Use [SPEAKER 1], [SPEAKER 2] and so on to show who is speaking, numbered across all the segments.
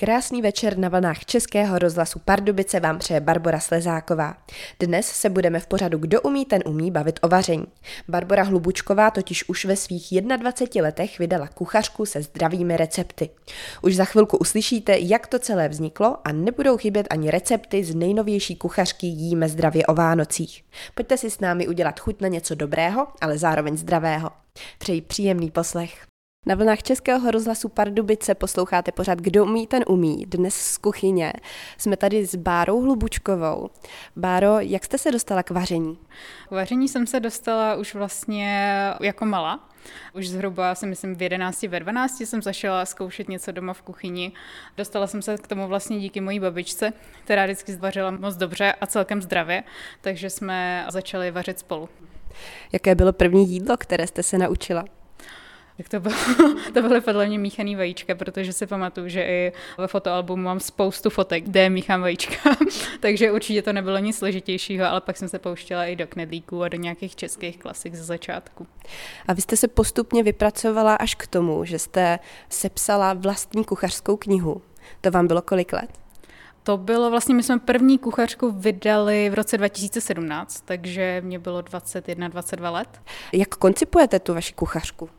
[SPEAKER 1] Krásný večer na vlnách Českého rozhlasu Pardubice vám přeje Barbara Slezáková. Dnes se budeme v pořadu Kdo umí, ten umí bavit o vaření. Barbara Hlubučková totiž už ve svých 21 letech vydala kuchařku se zdravými recepty. Už za chvilku uslyšíte, jak to celé vzniklo a nebudou chybět ani recepty z nejnovější kuchařky Jíme zdravě o Vánocích. Pojďte si s námi udělat chuť na něco dobrého, ale zároveň zdravého. Přeji příjemný poslech. Na vlnách Českého rozhlasu Pardubice posloucháte pořád Kdo umí, ten umí. Dnes z kuchyně jsme tady s Bárou Hlubučkovou. Báro, jak jste se dostala k vaření?
[SPEAKER 2] K vaření jsem se dostala už vlastně jako malá. Už zhruba si myslím v 11, ve 12 jsem zašla zkoušet něco doma v kuchyni. Dostala jsem se k tomu vlastně díky mojí babičce, která vždycky zvařila moc dobře a celkem zdravě, takže jsme začali vařit spolu.
[SPEAKER 1] Jaké bylo první jídlo, které jste se naučila?
[SPEAKER 2] Tak to, bylo, to byly podle mě míchaný vajíčka, protože si pamatuju, že i ve fotoalbumu mám spoustu fotek, kde míchám vajíčka, takže určitě to nebylo nic složitějšího, ale pak jsem se pouštěla i do knedlíků a do nějakých českých klasik ze začátku.
[SPEAKER 1] A vy jste se postupně vypracovala až k tomu, že jste sepsala vlastní kuchařskou knihu. To vám bylo kolik let?
[SPEAKER 2] To bylo vlastně, my jsme první kuchařku vydali v roce 2017, takže mě bylo 21-22 let.
[SPEAKER 1] Jak koncipujete tu vaši kuchařku?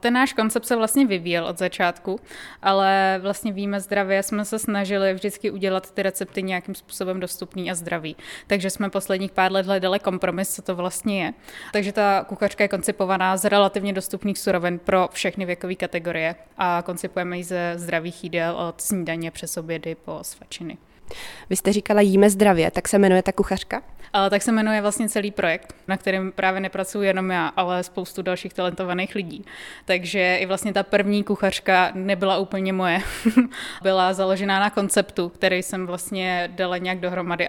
[SPEAKER 2] Ten náš koncept se vlastně vyvíjel od začátku, ale vlastně víme zdravě, jsme se snažili vždycky udělat ty recepty nějakým způsobem dostupný a zdravý. Takže jsme posledních pár let hledali kompromis, co to vlastně je. Takže ta kuchařka je koncipovaná z relativně dostupných surovin pro všechny věkové kategorie a koncipujeme ji ze zdravých jídel od snídaně přes obědy po svačiny.
[SPEAKER 1] Vy jste říkala jíme zdravě, tak se jmenuje ta kuchařka?
[SPEAKER 2] Ale tak se jmenuje vlastně celý projekt, na kterém právě nepracuji jenom já, ale spoustu dalších talentovaných lidí. Takže i vlastně ta první kuchařka nebyla úplně moje. Byla založená na konceptu, který jsem vlastně dala nějak dohromady.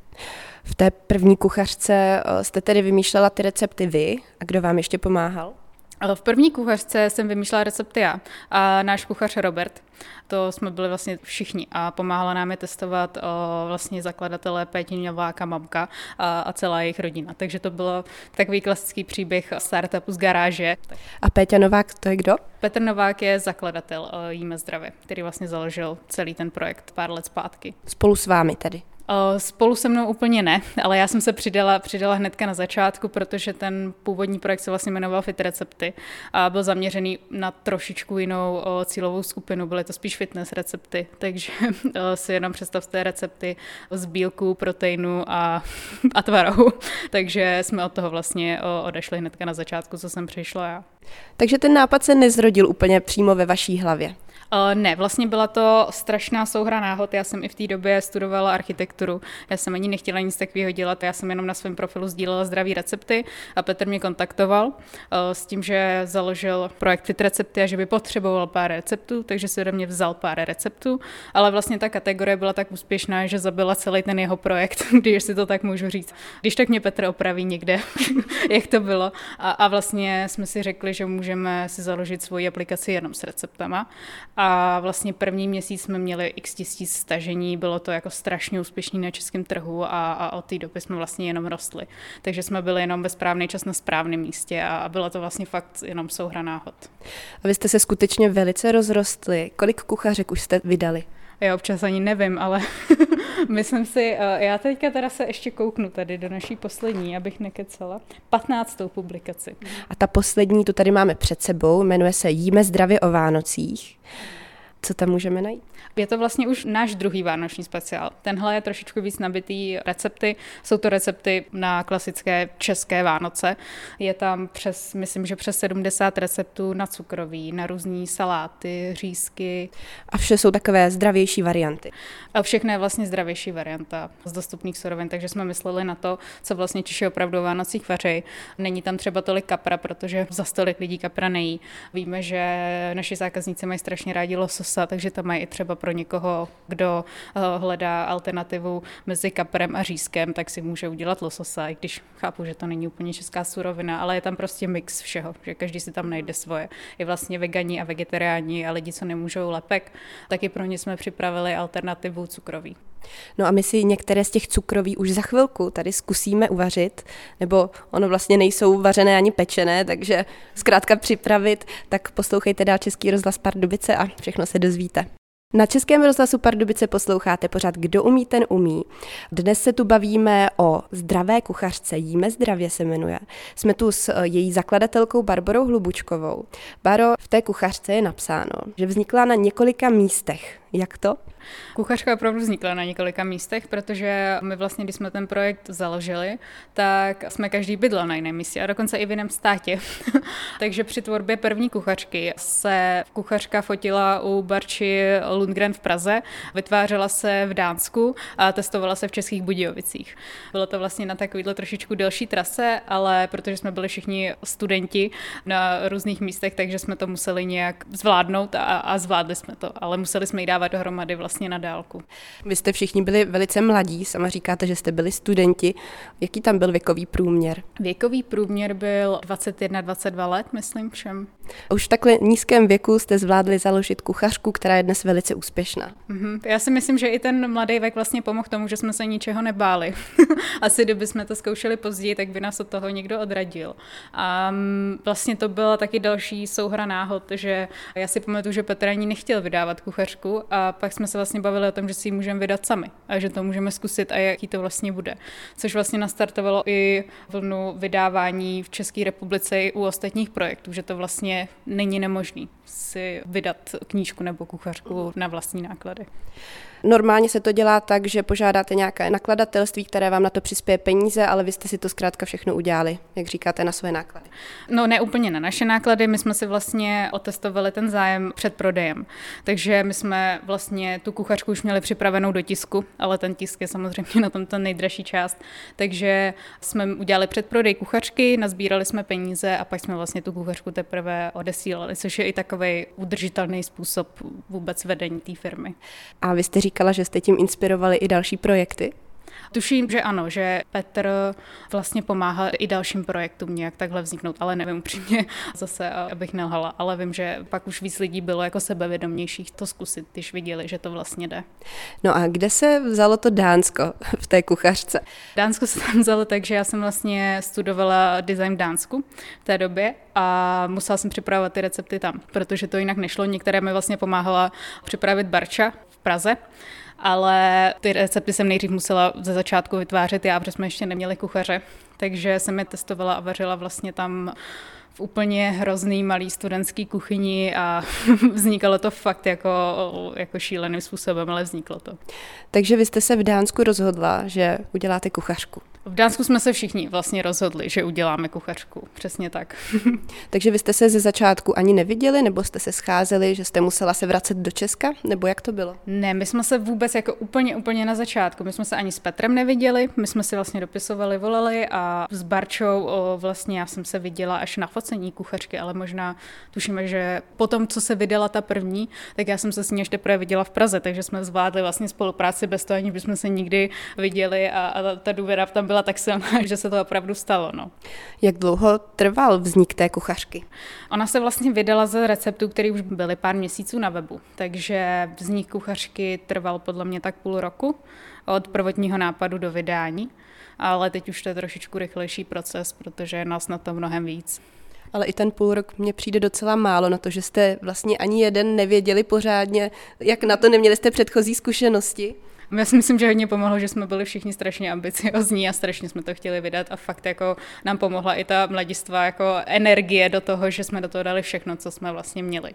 [SPEAKER 1] V té první kuchařce eh, jste tedy vymýšlela ty recepty vy a kdo vám ještě pomáhal?
[SPEAKER 2] V první kuchařce jsem vymýšlela recepty já a náš kuchař Robert. To jsme byli vlastně všichni a pomáhala nám je testovat o, vlastně zakladatelé Pétě Nováka, mamka a, a celá jejich rodina. Takže to bylo takový klasický příběh startupu z garáže.
[SPEAKER 1] A Péťa Novák to je kdo?
[SPEAKER 2] Petr Novák je zakladatel Jíme zdravě, který vlastně založil celý ten projekt pár let zpátky.
[SPEAKER 1] Spolu s vámi tedy?
[SPEAKER 2] Spolu se mnou úplně ne, ale já jsem se přidala, přidala hnedka na začátku, protože ten původní projekt se vlastně jmenoval Fit recepty a byl zaměřený na trošičku jinou cílovou skupinu, byly to spíš fitness recepty, takže si jenom představte recepty z bílku, proteinu a, a tvarohu, takže jsme od toho vlastně odešli hnedka na začátku, co jsem přišla já.
[SPEAKER 1] Takže ten nápad se nezrodil úplně přímo ve vaší hlavě?
[SPEAKER 2] Uh, ne, vlastně byla to strašná souhra náhod. Já jsem i v té době studovala architekturu. Já jsem ani nechtěla nic takového dělat. Já jsem jenom na svém profilu sdílela zdraví recepty a Petr mě kontaktoval uh, s tím, že založil projekt Fit recepty a že by potřeboval pár receptů, takže si ode mě vzal pár receptů. Ale vlastně ta kategorie byla tak úspěšná, že zabila celý ten jeho projekt, když si to tak můžu říct. Když tak mě Petr opraví někde, jak to bylo. A, a vlastně jsme si řekli, že můžeme si založit svoji aplikaci jenom s receptama a vlastně první měsíc jsme měli x tisíc stažení, bylo to jako strašně úspěšný na českém trhu a, a od té doby jsme vlastně jenom rostli. Takže jsme byli jenom ve správný čas na správném místě a, a bylo to vlastně fakt jenom souhra náhod.
[SPEAKER 1] A vy jste se skutečně velice rozrostli. Kolik kuchařek už jste vydali?
[SPEAKER 2] Já občas ani nevím, ale myslím si, eh, já teďka teda se ještě kouknu tady do naší poslední, abych nekecala. 15. publikaci.
[SPEAKER 1] A ta poslední, tu tady máme před sebou, jmenuje se Jíme zdravě o Vánocích. Co tam můžeme najít?
[SPEAKER 2] Je to vlastně už náš druhý vánoční speciál. Tenhle je trošičku víc nabitý recepty. Jsou to recepty na klasické české Vánoce. Je tam přes, myslím, že přes 70 receptů na cukroví, na různé saláty, řízky.
[SPEAKER 1] A vše jsou takové zdravější varianty.
[SPEAKER 2] A všechno je vlastně zdravější varianta z dostupných surovin, takže jsme mysleli na to, co vlastně Češi opravdu o Vánocích vaří. Není tam třeba tolik kapra, protože za stolik lidí kapra nejí. Víme, že naši zákazníci mají strašně rádi lososa, takže tam mají i třeba pro někoho, kdo eh, hledá alternativu mezi kaprem a řízkem, tak si může udělat lososa, i když chápu, že to není úplně česká surovina, ale je tam prostě mix všeho, že každý si tam najde svoje. I vlastně vegani a vegetariáni a lidi, co nemůžou lepek, taky pro ně jsme připravili alternativu cukroví.
[SPEAKER 1] No a my si některé z těch cukroví už za chvilku tady zkusíme uvařit, nebo ono vlastně nejsou vařené ani pečené, takže zkrátka připravit, tak poslouchejte dál Český rozhlas Pardubice a všechno se dozvíte. Na Českém rozhlasu Pardubice posloucháte pořád Kdo umí, ten umí. Dnes se tu bavíme o zdravé kuchařce, Jíme zdravě se jmenuje. Jsme tu s eh, její zakladatelkou Barborou Hlubučkovou. Baro, v té kuchařce je napsáno, že vznikla na několika místech. Jak to?
[SPEAKER 2] Kuchařka opravdu vznikla na několika místech, protože my vlastně, když jsme ten projekt založili, tak jsme každý bydlel na jiném místě a dokonce i v jiném státě. Takže při tvorbě první kuchařky se kuchařka fotila u Barči Lundgren v Praze, vytvářela se v Dánsku a testovala se v Českých Budějovicích. Bylo to vlastně na takovýhle trošičku delší trase, ale protože jsme byli všichni studenti na různých místech, takže jsme to museli nějak zvládnout a, a zvládli jsme to, ale museli jsme ji dávat dohromady vlastně na dálku.
[SPEAKER 1] Vy jste všichni byli velice mladí, sama říkáte, že jste byli studenti. Jaký tam byl věkový průměr?
[SPEAKER 2] Věkový průměr byl 21-22 let, myslím všem.
[SPEAKER 1] Už v takhle nízkém věku jste zvládli založit kuchařku, která je dnes velice úspěšná.
[SPEAKER 2] Mm-hmm. Já si myslím, že i ten mladý věk vlastně pomohl tomu, že jsme se ničeho nebáli. Asi kdyby jsme to zkoušeli později, tak by nás od toho někdo odradil. A mm, vlastně to byla taky další souhra náhod, že já si pamatuju, že Petr ani nechtěl vydávat kuchařku a pak jsme se vlastně bavili o tom, že si ji můžeme vydat sami a že to můžeme zkusit a jaký to vlastně bude. Což vlastně nastartovalo i vlnu vydávání v České republice i u ostatních projektů, že to vlastně není nemožný si vydat knížku nebo kuchařku na vlastní náklady.
[SPEAKER 1] Normálně se to dělá tak, že požádáte nějaké nakladatelství, které vám na to přispěje peníze, ale vy jste si to zkrátka všechno udělali, jak říkáte, na své náklady.
[SPEAKER 2] No ne úplně na naše náklady, my jsme si vlastně otestovali ten zájem před prodejem. Takže my jsme vlastně tu kuchařku už měli připravenou do tisku, ale ten tisk je samozřejmě na tom ten nejdražší část. Takže jsme udělali předprodej kuchařky, nazbírali jsme peníze a pak jsme vlastně tu kuchařku teprve odesílali, což je i takový udržitelný způsob vůbec vedení té firmy.
[SPEAKER 1] A vy jste říkala, že jste tím inspirovali i další projekty?
[SPEAKER 2] Tuším, že ano, že Petr vlastně pomáhá i dalším projektům nějak takhle vzniknout, ale nevím upřímně zase, abych nelhala, ale vím, že pak už víc lidí bylo jako sebevědomějších to zkusit, když viděli, že to vlastně jde.
[SPEAKER 1] No a kde se vzalo to Dánsko v té kuchařce?
[SPEAKER 2] Dánsko se tam vzalo tak, že já jsem vlastně studovala design v Dánsku v té době a musela jsem připravovat ty recepty tam, protože to jinak nešlo. Některé mi vlastně pomáhala připravit Barča Praze ale ty recepty jsem nejdřív musela ze začátku vytvářet já, protože jsme ještě neměli kuchaře, takže jsem je testovala a vařila vlastně tam v úplně hrozný malý studentský kuchyni a vznikalo to fakt jako, jako šíleným způsobem, ale vzniklo to.
[SPEAKER 1] Takže vy jste se v Dánsku rozhodla, že uděláte kuchařku.
[SPEAKER 2] V Dánsku jsme se všichni vlastně rozhodli, že uděláme kuchařku. Přesně tak.
[SPEAKER 1] Takže vy jste se ze začátku ani neviděli, nebo jste se scházeli, že jste musela se vracet do Česka, nebo jak to bylo?
[SPEAKER 2] Ne, my jsme se vůbec jako úplně, úplně na začátku. My jsme se ani s Petrem neviděli, my jsme si vlastně dopisovali, volali a s Barčou o, vlastně já jsem se viděla až na focení kuchařky, ale možná tušíme, že potom, co se vydala ta první, tak já jsem se s ní ještě teprve viděla v Praze, takže jsme zvládli vlastně spolupráci bez toho, aniž bychom se nikdy viděli a, a ta důvěra tam byla tak silná, že se to opravdu stalo. No.
[SPEAKER 1] Jak dlouho trval vznik té kuchařky?
[SPEAKER 2] Ona se vlastně vydala ze receptů, které už byly pár měsíců na webu, takže vznik kuchařky trval podle mě tak půl roku od prvotního nápadu do vydání, ale teď už to je trošičku rychlejší proces, protože je nás na to mnohem víc.
[SPEAKER 1] Ale i ten půl rok mně přijde docela málo na to, že jste vlastně ani jeden nevěděli pořádně, jak na to neměli jste předchozí zkušenosti.
[SPEAKER 2] Já si myslím, že hodně pomohlo, že jsme byli všichni strašně ambiciozní a strašně jsme to chtěli vydat a fakt jako nám pomohla i ta mladistva jako energie do toho, že jsme do toho dali všechno, co jsme vlastně měli.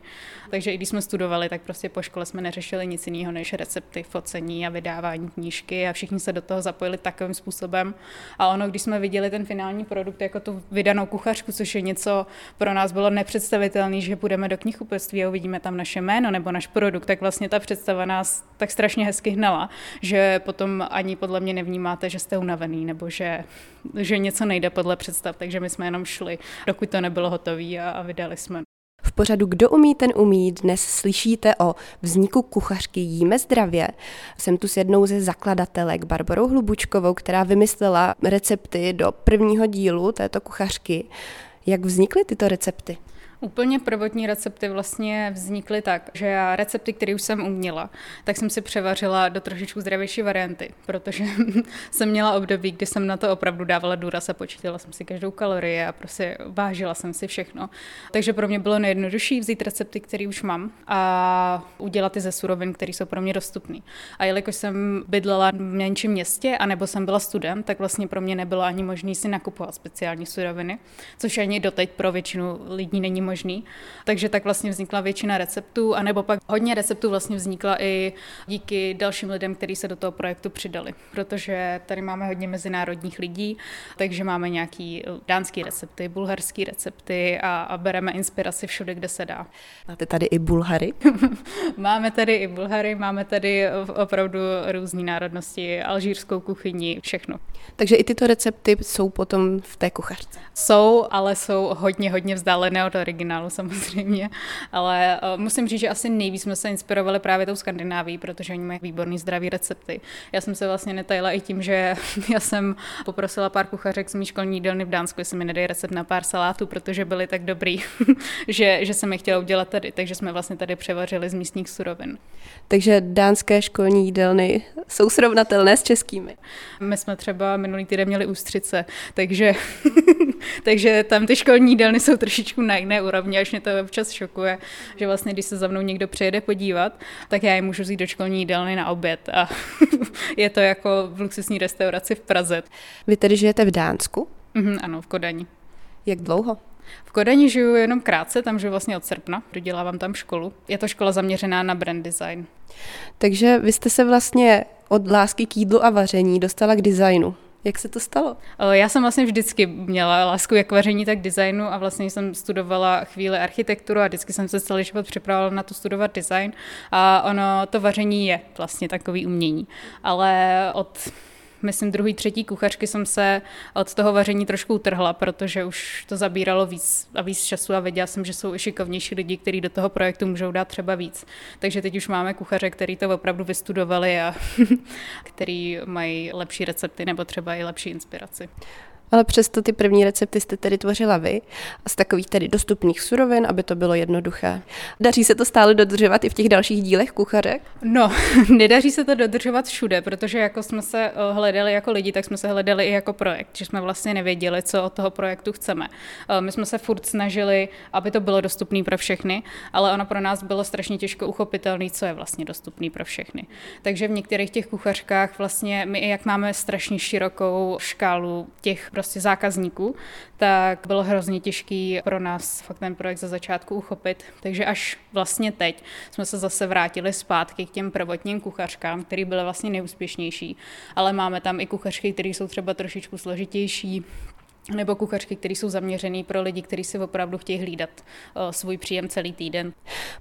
[SPEAKER 2] Takže i když jsme studovali, tak prostě po škole jsme neřešili nic jiného než recepty, focení a vydávání knížky a všichni se do toho zapojili takovým způsobem. A ono, když jsme viděli ten finální produkt jako tu vydanou kuchařku, což je něco pro nás bylo nepředstavitelné, že budeme do knihkupectví a uvidíme tam naše jméno nebo náš produkt, tak vlastně ta představa nás tak strašně hezky hnala že potom ani podle mě nevnímáte, že jste unavený nebo že, že něco nejde podle představ, takže my jsme jenom šli, dokud to nebylo hotové a, a vydali jsme.
[SPEAKER 1] V pořadu Kdo umí, ten umí dnes slyšíte o vzniku kuchařky Jíme zdravě. Jsem tu s jednou ze zakladatelek Barbarou Hlubučkovou, která vymyslela recepty do prvního dílu této kuchařky. Jak vznikly tyto recepty?
[SPEAKER 2] Úplně prvotní recepty vlastně vznikly tak, že já recepty, které už jsem uměla, tak jsem si převařila do trošičku zdravější varianty, protože jsem měla období, kdy jsem na to opravdu dávala důraz a počítala jsem si každou kalorii a prostě vážila jsem si všechno. Takže pro mě bylo nejjednodušší vzít recepty, které už mám a udělat je ze surovin, které jsou pro mě dostupné. A jelikož jsem bydlela v menším městě, anebo jsem byla student, tak vlastně pro mě nebylo ani možné si nakupovat speciální suroviny, což ani doteď pro většinu lidí není možný. Takže tak vlastně vznikla většina receptů, anebo pak hodně receptů vlastně vznikla i díky dalším lidem, kteří se do toho projektu přidali, protože tady máme hodně mezinárodních lidí, takže máme nějaký dánský recepty, bulharský recepty a, a bereme inspiraci všude, kde se dá.
[SPEAKER 1] Máte tady i Bulhary?
[SPEAKER 2] máme tady i Bulhary, máme tady opravdu různé národnosti, alžírskou kuchyni, všechno.
[SPEAKER 1] Takže i tyto recepty jsou potom v té kuchařce?
[SPEAKER 2] Jsou, ale jsou hodně, hodně vzdálené od originálu samozřejmě, ale uh, musím říct, že asi nejvíc jsme se inspirovali právě tou Skandinávií, protože oni mají výborný zdravý recepty. Já jsem se vlastně netajila i tím, že já jsem poprosila pár kuchařek z mý školní jídelny v Dánsku, jestli mi nedají recept na pár salátů, protože byli tak dobrý, že, že jsem je chtěla udělat tady, takže jsme vlastně tady převařili z místních surovin.
[SPEAKER 1] Takže dánské školní jídelny jsou srovnatelné s českými.
[SPEAKER 2] My jsme třeba minulý týden měli ústřice, takže, takže tam ty školní jídelny jsou trošičku na jiné úrovni, až mě to občas šokuje, že vlastně, když se za mnou někdo přijede podívat, tak já je můžu vzít do školní jídelny na oběd a je to jako v luxusní restauraci v Praze.
[SPEAKER 1] Vy tedy žijete v Dánsku?
[SPEAKER 2] Mm, ano, v Kodani.
[SPEAKER 1] Jak dlouho?
[SPEAKER 2] V Kodani žiju jenom krátce, tam žiju vlastně od srpna, dodělávám tam školu. Je to škola zaměřená na brand design.
[SPEAKER 1] Takže vy jste se vlastně od lásky k jídlu a vaření dostala k designu. Jak se to stalo?
[SPEAKER 2] Já jsem vlastně vždycky měla lásku jak vaření, tak designu a vlastně jsem studovala chvíli architekturu a vždycky jsem se celý život připravovala na to studovat design a ono, to vaření je vlastně takový umění. Ale od myslím, druhý, třetí kuchařky jsem se od toho vaření trošku utrhla, protože už to zabíralo víc a víc času a věděla jsem, že jsou i šikovnější lidi, kteří do toho projektu můžou dát třeba víc. Takže teď už máme kuchaře, který to opravdu vystudovali a který mají lepší recepty nebo třeba i lepší inspiraci
[SPEAKER 1] ale přesto ty první recepty jste tedy tvořila vy a z takových tedy dostupných surovin, aby to bylo jednoduché. Daří se to stále dodržovat i v těch dalších dílech kuchařek?
[SPEAKER 2] No, nedaří se to dodržovat všude, protože jako jsme se eh, hledali jako lidi, tak jsme se hledali i jako projekt, že jsme vlastně nevěděli, co od toho projektu chceme. Eh, my jsme se furt snažili, aby to bylo dostupné pro všechny, ale ono pro nás bylo strašně těžko uchopitelné, co je vlastně dostupné pro všechny. Takže v některých těch kuchařkách vlastně my, jak máme strašně širokou škálu těch prostě zákazníků, tak bylo hrozně těžký pro nás fakt ten projekt za začátku uchopit. Takže až vlastně teď jsme se zase vrátili zpátky k těm prvotním kuchařkám, které byly vlastně nejúspěšnější, ale máme tam i kuchařky, které jsou třeba trošičku složitější, nebo kuchařky, které jsou zaměřené pro lidi, kteří si opravdu chtějí hlídat uh, svůj příjem celý týden.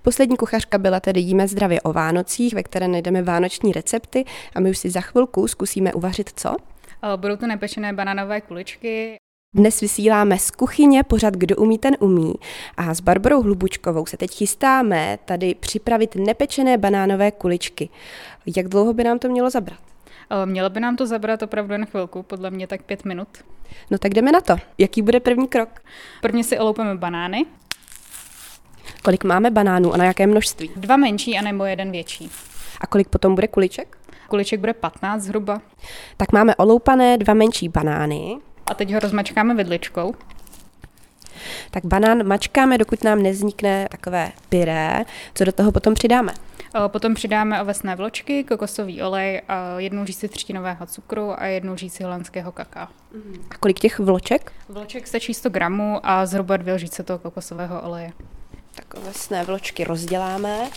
[SPEAKER 1] Poslední kuchařka byla tedy Jíme zdravě o Vánocích, ve které najdeme vánoční recepty a my už si za chvilku zkusíme uvařit co?
[SPEAKER 2] Budou to nepečené bananové kuličky.
[SPEAKER 1] Dnes vysíláme z kuchyně pořad Kdo umí, ten umí. A s Barbarou Hlubučkovou se teď chystáme tady připravit nepečené banánové kuličky. Jak dlouho by nám to mělo zabrat?
[SPEAKER 2] Mělo by nám to zabrat opravdu jen chvilku, podle mě tak pět minut.
[SPEAKER 1] No tak jdeme na to. Jaký bude první krok?
[SPEAKER 2] Prvně si oloupeme banány.
[SPEAKER 1] Kolik máme banánů a na jaké množství?
[SPEAKER 2] Dva menší a nebo jeden větší.
[SPEAKER 1] A kolik potom bude kuliček?
[SPEAKER 2] Kuliček bude 15 zhruba.
[SPEAKER 1] Tak máme oloupané dva menší banány.
[SPEAKER 2] A teď ho rozmačkáme vidličkou.
[SPEAKER 1] Tak banán mačkáme, dokud nám nevznikne takové pyré. Co do toho potom přidáme?
[SPEAKER 2] Potom přidáme ovesné vločky, kokosový olej, jednu říci třtinového cukru a jednu říci holandského kaká.
[SPEAKER 1] A kolik těch vloček?
[SPEAKER 2] Vloček stačí 100 gramů a zhruba dvě lžíce toho kokosového oleje.
[SPEAKER 1] Tak ovesné vločky rozděláme.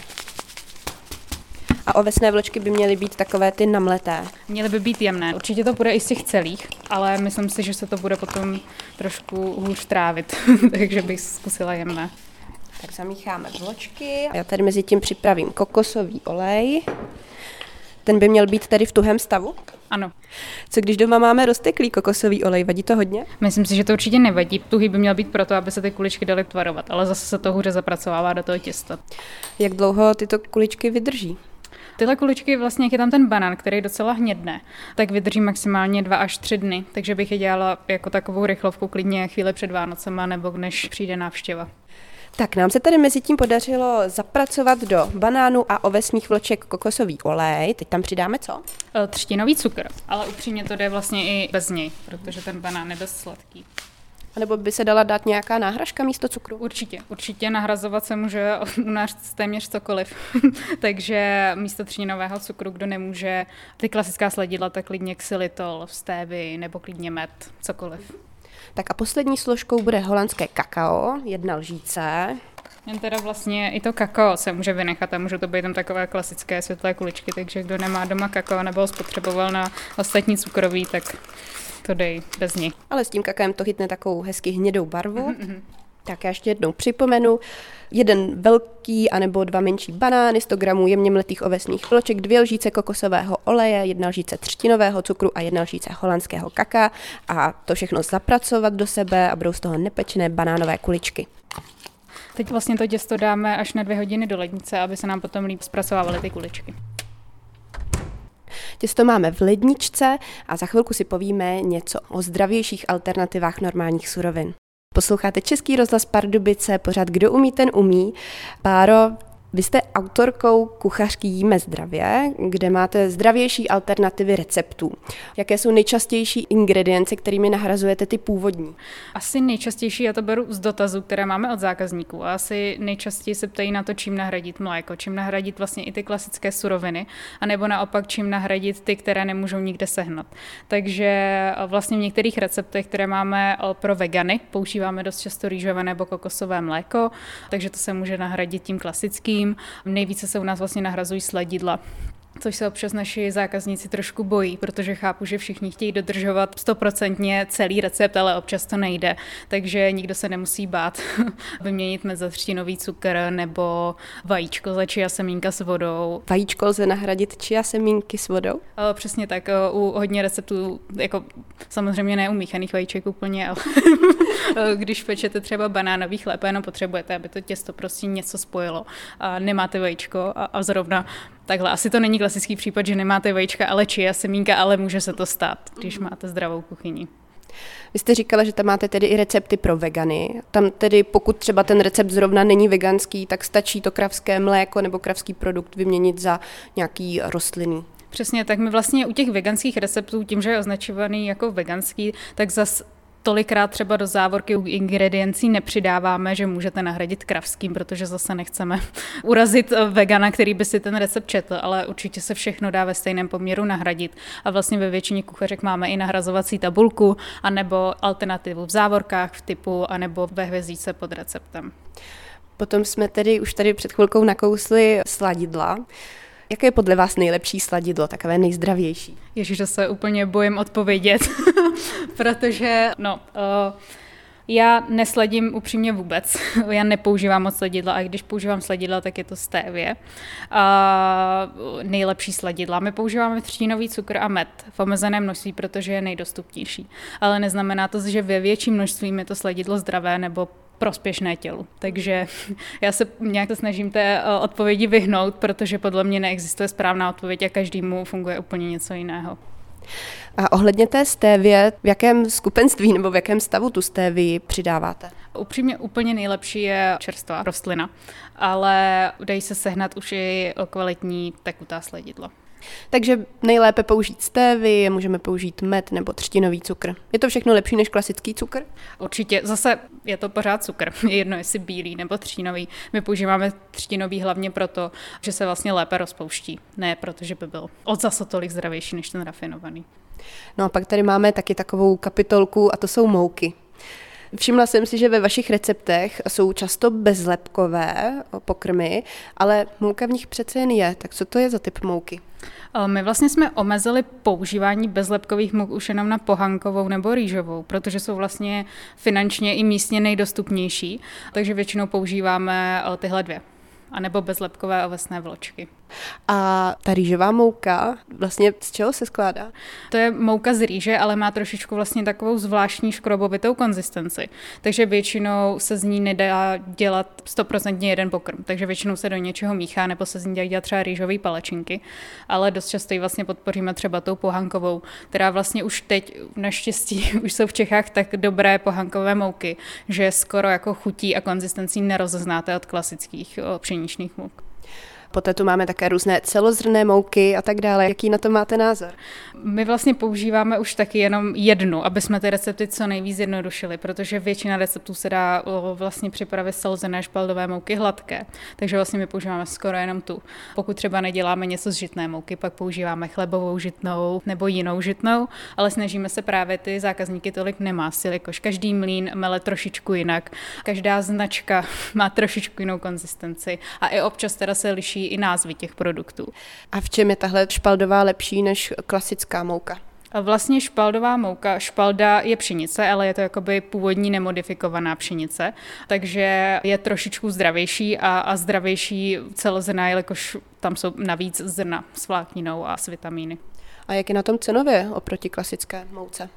[SPEAKER 1] A ovesné vločky by měly být takové ty namleté.
[SPEAKER 2] Měly by být jemné. Určitě to bude i z těch celých, ale myslím si, že se to bude potom trošku hůř trávit, takže bych zkusila jemné.
[SPEAKER 1] Tak zamícháme vločky. Já tady mezi tím připravím kokosový olej. Ten by měl být tady v tuhém stavu?
[SPEAKER 2] Ano.
[SPEAKER 1] Co když doma máme rozteklý kokosový olej, vadí to hodně?
[SPEAKER 2] Myslím si, že to určitě nevadí. Tuhý by měl být proto, aby se ty kuličky daly tvarovat, ale zase se to hůře zapracovává do toho těsta.
[SPEAKER 1] Jak dlouho tyto kuličky vydrží?
[SPEAKER 2] Tyhle kuličky, vlastně, jak je tam ten banán, který docela hnědne, tak vydrží maximálně dva až tři dny, takže bych je dělala jako takovou rychlovku klidně chvíli před Vánocema nebo než přijde návštěva.
[SPEAKER 1] Tak nám se tady mezi tím podařilo zapracovat do banánu a ovesných vloček kokosový olej. Teď tam přidáme co?
[SPEAKER 2] E, třtinový cukr, ale upřímně to jde vlastně i bez něj, protože ten banán je dost sladký.
[SPEAKER 1] A nebo by se dala dát nějaká náhražka místo cukru?
[SPEAKER 2] Určitě, určitě nahrazovat se může u nás téměř cokoliv. Takže místo třtinového cukru, kdo nemůže ty klasická sledidla, tak klidně xylitol, stévy nebo klidně med, cokoliv.
[SPEAKER 1] Tak a poslední složkou bude holandské kakao, jedna lžíce.
[SPEAKER 2] Jen teda vlastně i to kakao se může vynechat a může to být tam takové klasické světlé kuličky, takže kdo nemá doma kakao nebo ho spotřeboval na ostatní cukroví, tak to dej bez ní.
[SPEAKER 1] Ale s tím kakaem to chytne takovou hezky hnědou barvu. Mm-hmm. Tak já ještě jednou připomenu. Jeden velký anebo dva menší banány, 100 gramů jemně mletých ovesných vloček, dvě lžíce kokosového oleje, jedna lžíce třtinového cukru a jedna lžíce holandského kaka a to všechno zapracovat do sebe a budou z toho nepečené banánové kuličky.
[SPEAKER 2] Teď vlastně to těsto dáme až na dvě hodiny do lednice, aby se nám potom líp zpracovávaly ty kuličky.
[SPEAKER 1] Těsto máme v ledničce a za chvilku si povíme něco o zdravějších alternativách normálních surovin. Posloucháte Český rozhlas Pardubice, pořád Kdo umí, ten umí. Páro, vy jste autorkou kuchařky Jíme zdravě, kde máte zdravější alternativy receptů. Jaké jsou nejčastější ingredience, kterými nahrazujete ty původní?
[SPEAKER 2] Asi nejčastější, já to beru z dotazů, které máme od zákazníků. A asi nejčastěji se ptají na to, čím nahradit mléko, čím nahradit vlastně i ty klasické suroviny, anebo naopak čím nahradit ty, které nemůžou nikde sehnat. Takže vlastně v některých receptech, které máme pro vegany, používáme dost často rýžové nebo kokosové mléko, takže to se může nahradit tím klasickým. Nejvíce se u nás vlastně nahrazují sladidla což se občas naši zákazníci trošku bojí, protože chápu, že všichni chtějí dodržovat stoprocentně celý recept, ale občas to nejde, takže nikdo se nemusí bát vyměnit mezatřtinový cukr nebo vajíčko za čia semínka s vodou.
[SPEAKER 1] Vajíčko lze nahradit čia semínky s vodou?
[SPEAKER 2] O, přesně tak, u hodně receptů, jako samozřejmě ne u míchaných vajíček úplně, ale když pečete třeba banánový chléb, jenom potřebujete, aby to těsto prostě něco spojilo a nemáte vajíčko a, a zrovna Takhle, asi to není klasický případ, že nemáte vajíčka, ale čia semínka, ale může se to stát, když máte zdravou kuchyni.
[SPEAKER 1] Vy jste říkala, že tam máte tedy i recepty pro vegany. Tam tedy, pokud třeba ten recept zrovna není veganský, tak stačí to kravské mléko nebo kravský produkt vyměnit za nějaký rostlinný.
[SPEAKER 2] Přesně, tak my vlastně u těch veganských receptů, tím, že je označovaný jako veganský, tak zas tolikrát třeba do závorky u ingrediencí nepřidáváme, že můžete nahradit kravským, protože zase nechceme urazit vegana, který by si ten recept četl, ale určitě se všechno dá ve stejném poměru nahradit. A vlastně ve většině kuchařek máme i nahrazovací tabulku, anebo alternativu v závorkách v typu, anebo ve hvězdíce pod receptem.
[SPEAKER 1] Potom jsme tedy už tady před chvilkou nakousli sladidla. Jaké je podle vás nejlepší sladidlo, takové nejzdravější?
[SPEAKER 2] Ježíš, že se úplně bojím odpovědět, protože no, uh, já nesledím upřímně vůbec. Já nepoužívám moc sledidla a když používám sledidla, tak je to stévě. A nejlepší sledidla. My používáme třtínový cukr a med v omezeném množství, protože je nejdostupnější. Ale neznamená to, že ve větším množství je to sledidlo zdravé nebo prospěšné tělu. Takže já se nějak to snažím té eh, odpovědi vyhnout, protože podle mě neexistuje správná odpověď a každému funguje úplně něco jiného.
[SPEAKER 1] A ohledně té stévě, v jakém skupenství nebo v jakém stavu tu stévii přidáváte?
[SPEAKER 2] Upřímně úplně nejlepší je čerstvá rostlina, ale dají se sehnat už i kvalitní tekutá sledidla.
[SPEAKER 1] Takže nejlépe použít stévy, můžeme použít med nebo třtinový cukr. Je to všechno lepší než klasický cukr?
[SPEAKER 2] Určitě. Zase je to pořád cukr. Je jedno, jestli bílý nebo třtinový. My používáme třtinový hlavně proto, že se vlastně lépe rozpouští. Ne protože by byl od zase tolik zdravější než ten rafinovaný.
[SPEAKER 1] No a pak tady máme taky takovou kapitolku a to jsou mouky. Všimla jsem si, že ve vašich receptech jsou často bezlepkové pokrmy, ale mouka v nich přece jen je. Tak co to je za typ mouky?
[SPEAKER 2] My vlastně jsme omezili používání bezlepkových muk už jenom na pohankovou nebo rýžovou, protože jsou vlastně finančně i místně nejdostupnější, takže většinou používáme tyhle dvě, anebo bezlepkové ovesné vločky.
[SPEAKER 1] A ta rýžová mouka, vlastně z čeho se skládá?
[SPEAKER 2] To je mouka z rýže, ale má trošičku vlastně takovou zvláštní škrobovitou konzistenci. Takže většinou se z ní nedá dělat stoprocentně jeden pokrm. Takže většinou se do něčeho míchá nebo se z ní dají dělat třeba rýžové palačinky. Ale dost často ji vlastně podpoříme třeba tou pohankovou, která vlastně už teď naštěstí už jsou v Čechách tak dobré pohankové mouky, že skoro jako chutí a konzistencí nerozeznáte od klasických pšeničných mouk.
[SPEAKER 1] Poté tu máme také různé celozrné mouky a tak dále. Jaký na to máte názor?
[SPEAKER 2] My vlastně používáme už taky jenom jednu, aby jsme ty recepty co nejvíc jednodušili, protože většina receptů se dá vlastně připravit celozrné špaldové mouky hladké. Takže vlastně my používáme skoro jenom tu. Pokud třeba neděláme něco z žitné mouky, pak používáme chlebovou žitnou nebo jinou žitnou, ale snažíme se právě ty zákazníky tolik nemásit, jakož každý mlín mele trošičku jinak, každá značka má trošičku jinou konzistenci a i občas teda se liší i názvy těch produktů.
[SPEAKER 1] A v čem je tahle špaldová lepší než klasická mouka?
[SPEAKER 2] Vlastně špaldová mouka, špalda je pšenice, ale je to jakoby původní nemodifikovaná pšenice, takže je trošičku zdravější a, a zdravější celozrná, jelikož tam jsou navíc zrna s vlákninou a s vitamíny.
[SPEAKER 1] A jak je na tom cenově oproti klasické mouce?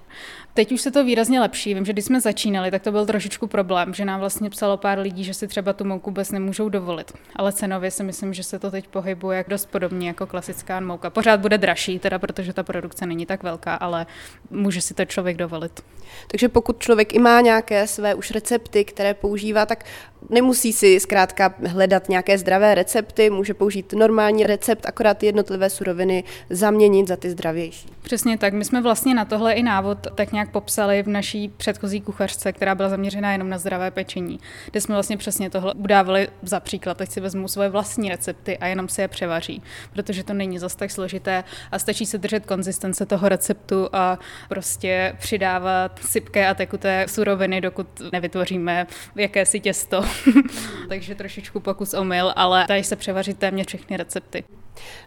[SPEAKER 2] Teď už se to výrazně lepší. Vím, že když jsme začínali, tak to byl trošičku problém, že nám vlastně psalo pár lidí, že si třeba tu mouku vůbec nemůžou dovolit. Ale cenově si myslím, že se to teď pohybuje dost podobně jako klasická mouka. Pořád bude dražší, teda protože ta produkce není tak velká, ale může si to člověk dovolit.
[SPEAKER 1] Takže pokud člověk i má nějaké své už recepty, které používá, tak nemusí si zkrátka hledat nějaké zdravé recepty, může použít normální recept, akorát jednotlivé suroviny zaměnit za ty zdravější.
[SPEAKER 2] Přesně tak. My jsme vlastně na tohle i návod tak nějak popsali v naší předchozí kuchařce, která byla zaměřená jenom na zdravé pečení, kde jsme vlastně přesně tohle udávali za příklad. Teď si vezmu svoje vlastní recepty a jenom si je převaří, protože to není zas tak složité a stačí se držet konzistence toho receptu a prostě přidávat sypké a tekuté suroviny, dokud nevytvoříme jakési těsto. Takže trošičku pokus omyl, ale tady se převařit téměř všechny recepty.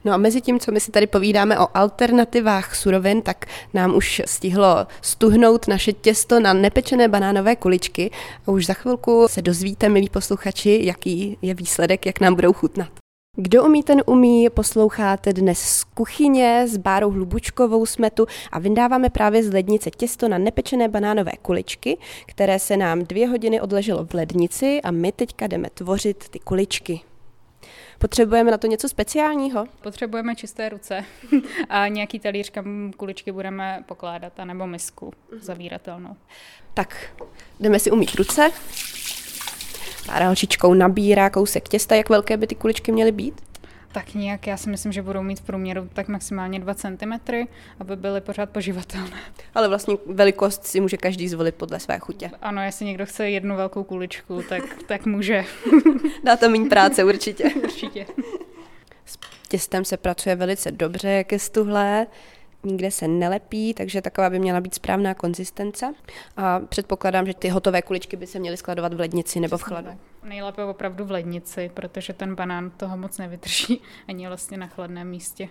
[SPEAKER 1] No a mezi tím, co my si tady povídáme o alternativách surovin, tak nám už stihlo stuhnout naše těsto na nepečené banánové kuličky a už za chvilku se dozvíte, milí posluchači, jaký je výsledek, jak nám budou chutnat. Kdo umí, ten umí, posloucháte dnes z kuchyně s Bárou Hlubučkovou smetu a vyndáváme právě z lednice těsto na nepečené banánové kuličky, které se nám dvě hodiny odleželo v lednici a my teďka jdeme tvořit ty kuličky. Potřebujeme na to něco speciálního?
[SPEAKER 2] Potřebujeme čisté ruce a nějaký talíř, kam kuličky budeme pokládat, anebo misku zavíratelnou.
[SPEAKER 1] Tak, jdeme si umít ruce. Pára nabírá kousek těsta. Jak velké by ty kuličky měly být?
[SPEAKER 2] Tak nějak, já si myslím, že budou mít v průměru tak maximálně 2 cm, aby byly pořád poživatelné.
[SPEAKER 1] Ale vlastně velikost si může každý zvolit podle své chutě.
[SPEAKER 2] Ano, jestli někdo chce jednu velkou kuličku, tak, tak může.
[SPEAKER 1] Dá to méně práce určitě.
[SPEAKER 2] určitě.
[SPEAKER 1] S těstem se pracuje velice dobře, jak je stuhlé nikde se nelepí, takže taková by měla být správná konzistence. A předpokládám, že ty hotové kuličky by se měly skladovat v lednici nebo v chladu.
[SPEAKER 2] Nejlépe opravdu v lednici, protože ten banán toho moc nevydrží ani vlastně na chladném místě.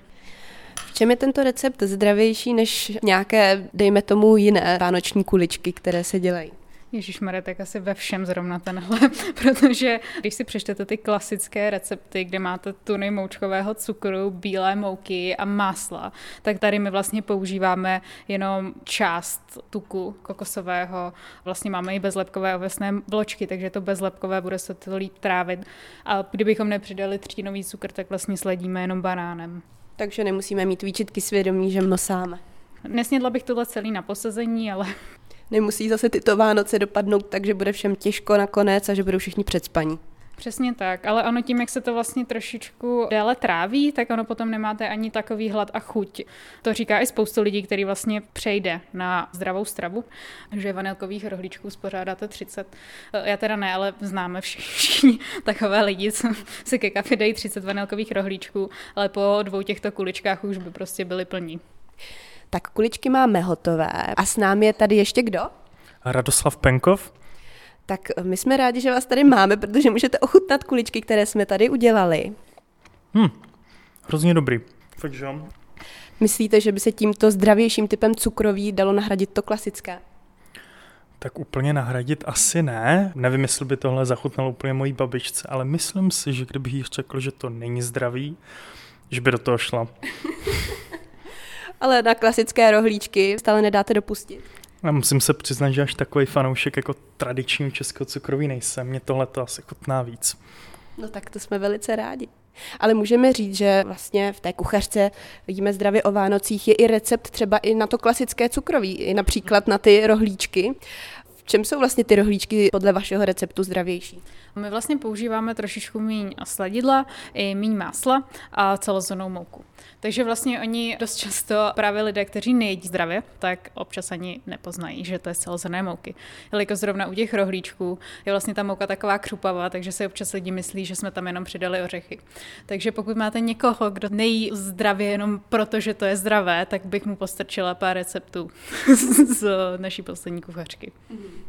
[SPEAKER 1] V čem je tento recept zdravější než nějaké, dejme tomu, jiné vánoční kuličky, které se dělají?
[SPEAKER 2] Ježíš tak asi ve všem zrovna tenhle, protože když si přečtete ty klasické recepty, kde máte tuny moučkového cukru, bílé mouky a másla, tak tady my vlastně používáme jenom část tuku kokosového. Vlastně máme i bezlepkové ovesné vločky, takže to bezlepkové bude se to líp trávit. A kdybychom nepřidali třínový cukr, tak vlastně sledíme jenom banánem.
[SPEAKER 1] Takže nemusíme mít výčitky svědomí, že mnosáme.
[SPEAKER 2] Nesnědla bych tohle celý na posazení, ale
[SPEAKER 1] nemusí zase tyto Vánoce dopadnout tak, že bude všem těžko nakonec a že budou všichni předspaní.
[SPEAKER 2] Přesně tak, ale ono tím, jak se to vlastně trošičku déle tráví, tak ono potom nemáte ani takový hlad a chuť. To říká i spoustu lidí, který vlastně přejde na zdravou stravu, že vanilkových rohlíčků spořádáte 30. Já teda ne, ale známe všichni takové lidi, co si ke kafe dají 30 vanilkových rohlíčků, ale po dvou těchto kuličkách už by prostě byli plní.
[SPEAKER 1] Tak kuličky máme hotové. A s námi je tady ještě kdo?
[SPEAKER 3] Radoslav Penkov.
[SPEAKER 1] Tak my jsme rádi, že vás tady máme, protože můžete ochutnat kuličky, které jsme tady udělali.
[SPEAKER 3] Hm, hrozně dobrý. Fakt, že
[SPEAKER 1] Myslíte, že by se tímto zdravějším typem cukroví dalo nahradit to klasické?
[SPEAKER 3] Tak úplně nahradit asi ne. Nevím, jestli by tohle zachutnalo úplně mojí babičce, ale myslím si, že kdybych jí řekl, že to není zdravý, Když by do toho šla.
[SPEAKER 1] Ale na klasické rohlíčky stále nedáte dopustit.
[SPEAKER 3] Já musím se přiznat, že až takový fanoušek jako tradiční českého cukroví nejsem. Mě tohle to asi chutná víc.
[SPEAKER 1] No tak to jsme velice rádi. Ale můžeme říct, že vlastně v té kuchařce vidíme zdravě o Vánocích je i recept třeba i na to klasické cukroví, i například na ty rohlíčky. V čem jsou vlastně ty rohlíčky podle vašeho receptu zdravější?
[SPEAKER 2] My vlastně používáme trošičku míň sladidla, i míň másla a celozenou mouku. Takže vlastně oni dost často právě lidé, kteří nejedí zdravě, tak občas ani nepoznají, že to je celozené mouky. Jelikož zrovna u těch rohlíčků je vlastně ta mouka taková křupavá, takže si občas lidi myslí, že jsme tam jenom přidali ořechy. Takže pokud máte někoho, kdo nejí zdravě jenom proto, že to je zdravé, tak bych mu postrčila pár receptů z naší poslední kuchařky.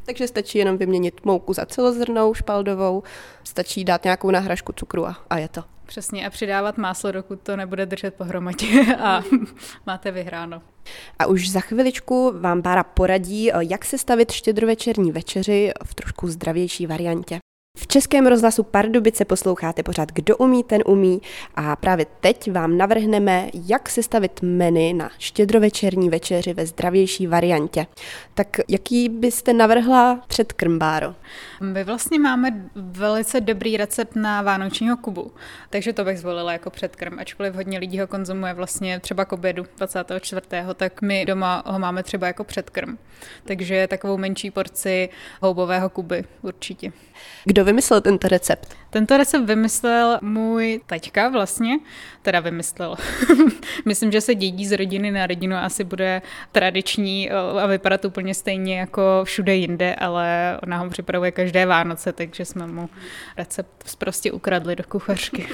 [SPEAKER 1] Takže stačí jenom vyměnit mouku za celozrnou, špaldovou, stačí dát nějakou náhražku cukru a, a je to.
[SPEAKER 2] Přesně a přidávat máslo, dokud to nebude držet pohromadě a máte vyhráno.
[SPEAKER 1] A už za chviličku vám Bára poradí, jak se stavit štědrovečerní večeři v trošku zdravější variantě. V Českém rozhlasu Pardubice posloucháte pořád Kdo umí, ten umí a právě teď vám navrhneme, jak sestavit menu na štědrovečerní večeři ve zdravější variantě. Tak jaký byste navrhla před krmbáro?
[SPEAKER 2] My vlastně máme velice dobrý recept na vánočního kubu, takže to bych zvolila jako předkrm, ačkoliv hodně lidí ho konzumuje vlastně třeba k obědu 24. tak my doma ho máme třeba jako předkrm. Takže takovou menší porci houbového kuby určitě.
[SPEAKER 1] Kdo vymyslel tento recept?
[SPEAKER 2] Tento recept vymyslel můj taťka vlastně, teda vymyslel. Myslím, že se dědí z rodiny na rodinu, asi bude tradiční a vypadat úplně stejně jako všude jinde, ale ona ho připravuje každé Vánoce, takže jsme mu recept prostě ukradli do kuchařky.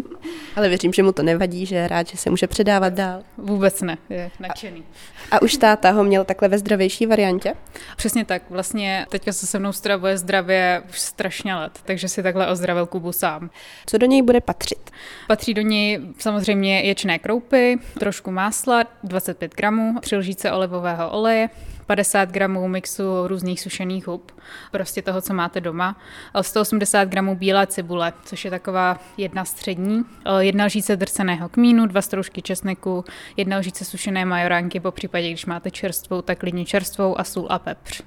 [SPEAKER 1] ale věřím, že mu to nevadí, že je rád, že se může předávat dál.
[SPEAKER 2] Vůbec ne, je nadšený.
[SPEAKER 1] A, a už táta ho měl takhle ve zdravější variantě?
[SPEAKER 2] Přesně tak, vlastně teďka se se mnou stravuje zdravě už strašně let, takže si takhle ozdravil Kubu sám.
[SPEAKER 1] Co do něj bude patřit?
[SPEAKER 2] Patří do něj samozřejmě ječné kroupy, trošku másla, 25 gramů, tři lžíce olivového oleje, 50 gramů mixu různých sušených hub, prostě toho, co máte doma, 180 gramů bílé cibule, což je taková jedna střední, jedna lžíce drceného kmínu, dva stroužky česneku, jedna lžíce sušené majoránky, po případě, když máte čerstvou, tak klidně čerstvou a sůl a pepř.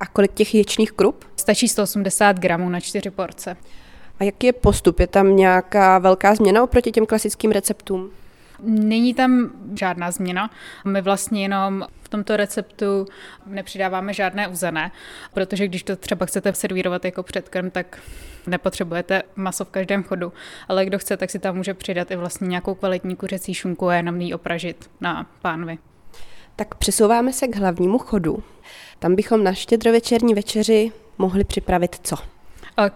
[SPEAKER 1] A kolik těch ječných krup?
[SPEAKER 2] Stačí 180 gramů na čtyři porce.
[SPEAKER 1] A jaký je postup? Je tam nějaká velká změna oproti těm klasickým receptům?
[SPEAKER 2] Není tam žádná změna. My vlastně jenom v tomto receptu nepřidáváme žádné uzené, protože když to třeba chcete servírovat jako předkrm, tak nepotřebujete maso v každém chodu, ale kdo chce, tak si tam může přidat i vlastně nějakou kvalitní kuřecí šunku a jenom ji opražit na pánvi.
[SPEAKER 1] Tak přesouváme se k hlavnímu chodu. Tam bychom na štědrovečerní večeři mohli připravit co?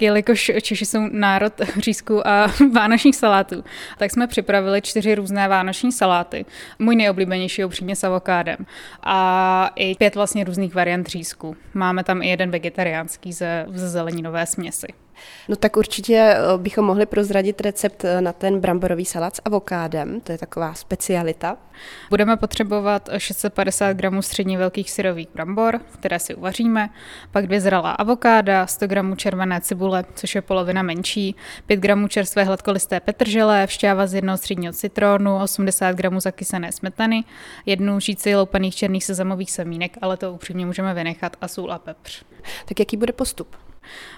[SPEAKER 2] jelikož Češi jsou národ řízku a vánočních salátů, tak jsme připravili čtyři různé vánoční saláty. Můj nejoblíbenější je upřímně s avokádem. A i pět vlastně různých variant řízku. Máme tam i jeden vegetariánský ze, ze zeleninové směsi.
[SPEAKER 1] No tak určitě eh, bychom mohli prozradit recept eh, na ten bramborový salát s avokádem, to je taková specialita.
[SPEAKER 2] Budeme potřebovat 650 gramů středně velkých syrových brambor, které si uvaříme, pak dvě zralá avokáda, 100 gramů červené cibule, což je polovina menší, 5 gramů čerstvé hladkolisté petržele, všťáva z jednoho středního citronu, 80 gramů zakysené smetany, jednu žíci loupaných černých sezamových semínek, ale to upřímně můžeme vynechat, a sůl a pepř.
[SPEAKER 1] Tak jaký bude postup?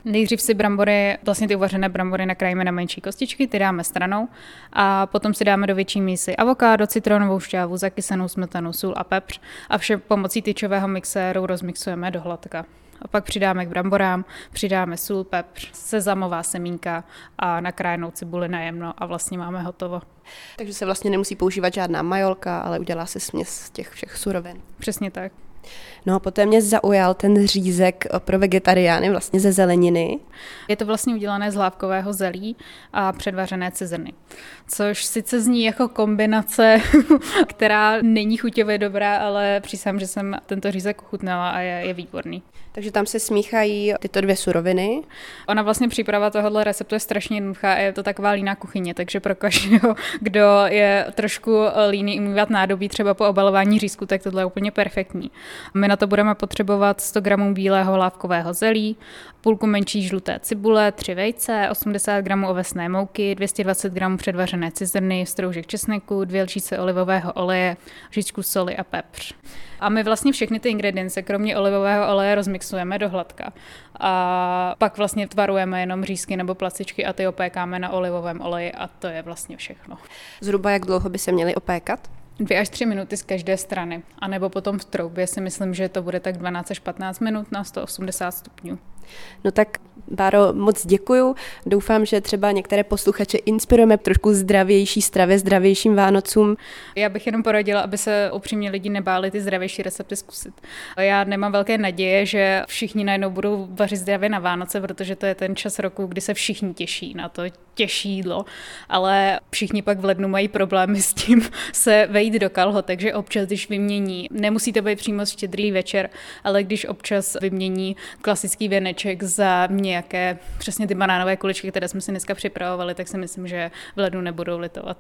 [SPEAKER 2] Nejdřív si brambory, vlastně ty uvařené brambory nakrájíme na menší kostičky, ty dáme stranou a potom si dáme do větší mísy avokádo, citronovou šťávu, zakysanou smetanu, sůl a pepř a vše pomocí tyčového mixéru rozmixujeme do hladka. A pak přidáme k bramborám, přidáme sůl, pepř, sezamová semínka a nakrájenou cibuli na jemno a vlastně máme hotovo.
[SPEAKER 1] Takže se vlastně nemusí používat žádná majolka, ale udělá se směs z těch všech surovin.
[SPEAKER 2] Přesně tak.
[SPEAKER 1] No a poté mě zaujal ten řízek pro vegetariány vlastně ze zeleniny.
[SPEAKER 2] Je to vlastně udělané z lávkového zelí a předvařené cizrny, což sice zní jako kombinace, která není chuťově dobrá, ale přísám, že jsem tento řízek ochutnala a je, je výborný.
[SPEAKER 1] Takže tam se smíchají tyto dvě suroviny.
[SPEAKER 2] Ona vlastně příprava tohohle receptu je strašně jednoduchá a je to taková líná kuchyně, takže pro každého, kdo je trošku líný umývat nádobí třeba po obalování řízku, tak tohle je úplně perfektní. My na to budeme potřebovat 100 gramů bílého lávkového zelí, půlku menší žluté cibule, 3 vejce, 80 gramů ovesné mouky, 220 gramů předvařené cizrny, stroužek česneku, dvě lžíce olivového oleje, žičku soli a pepř. A my vlastně všechny ty ingredience, kromě olivového oleje, rozmixujeme do hladka. A pak vlastně tvarujeme jenom řízky nebo placičky a ty opékáme na olivovém oleji a to je vlastně všechno.
[SPEAKER 1] Zhruba jak dlouho by se měly opékat?
[SPEAKER 2] Dvě až tři minuty z každé strany. A nebo potom v troubě si myslím, že to bude tak 12 až 15 minut na 180 stupňů.
[SPEAKER 1] No tak Báro, moc děkuju. Doufám, že třeba některé posluchače inspirujeme trošku zdravější stravě, zdravějším Vánocům.
[SPEAKER 2] Já bych jenom poradila, aby se upřímně lidi nebáli ty zdravější recepty zkusit. Já nemám velké naděje, že všichni najednou budou vařit zdravě na Vánoce, protože to je ten čas roku, kdy se všichni těší na to těžší jídlo, ale všichni pak v lednu mají problémy s tím se vejít do kalho, takže občas, když vymění, nemusí to být přímo štědrý večer, ale když občas vymění klasický věneček za nějaké přesně ty banánové kuličky, které jsme si dneska připravovali, tak si myslím, že v lednu nebudou litovat.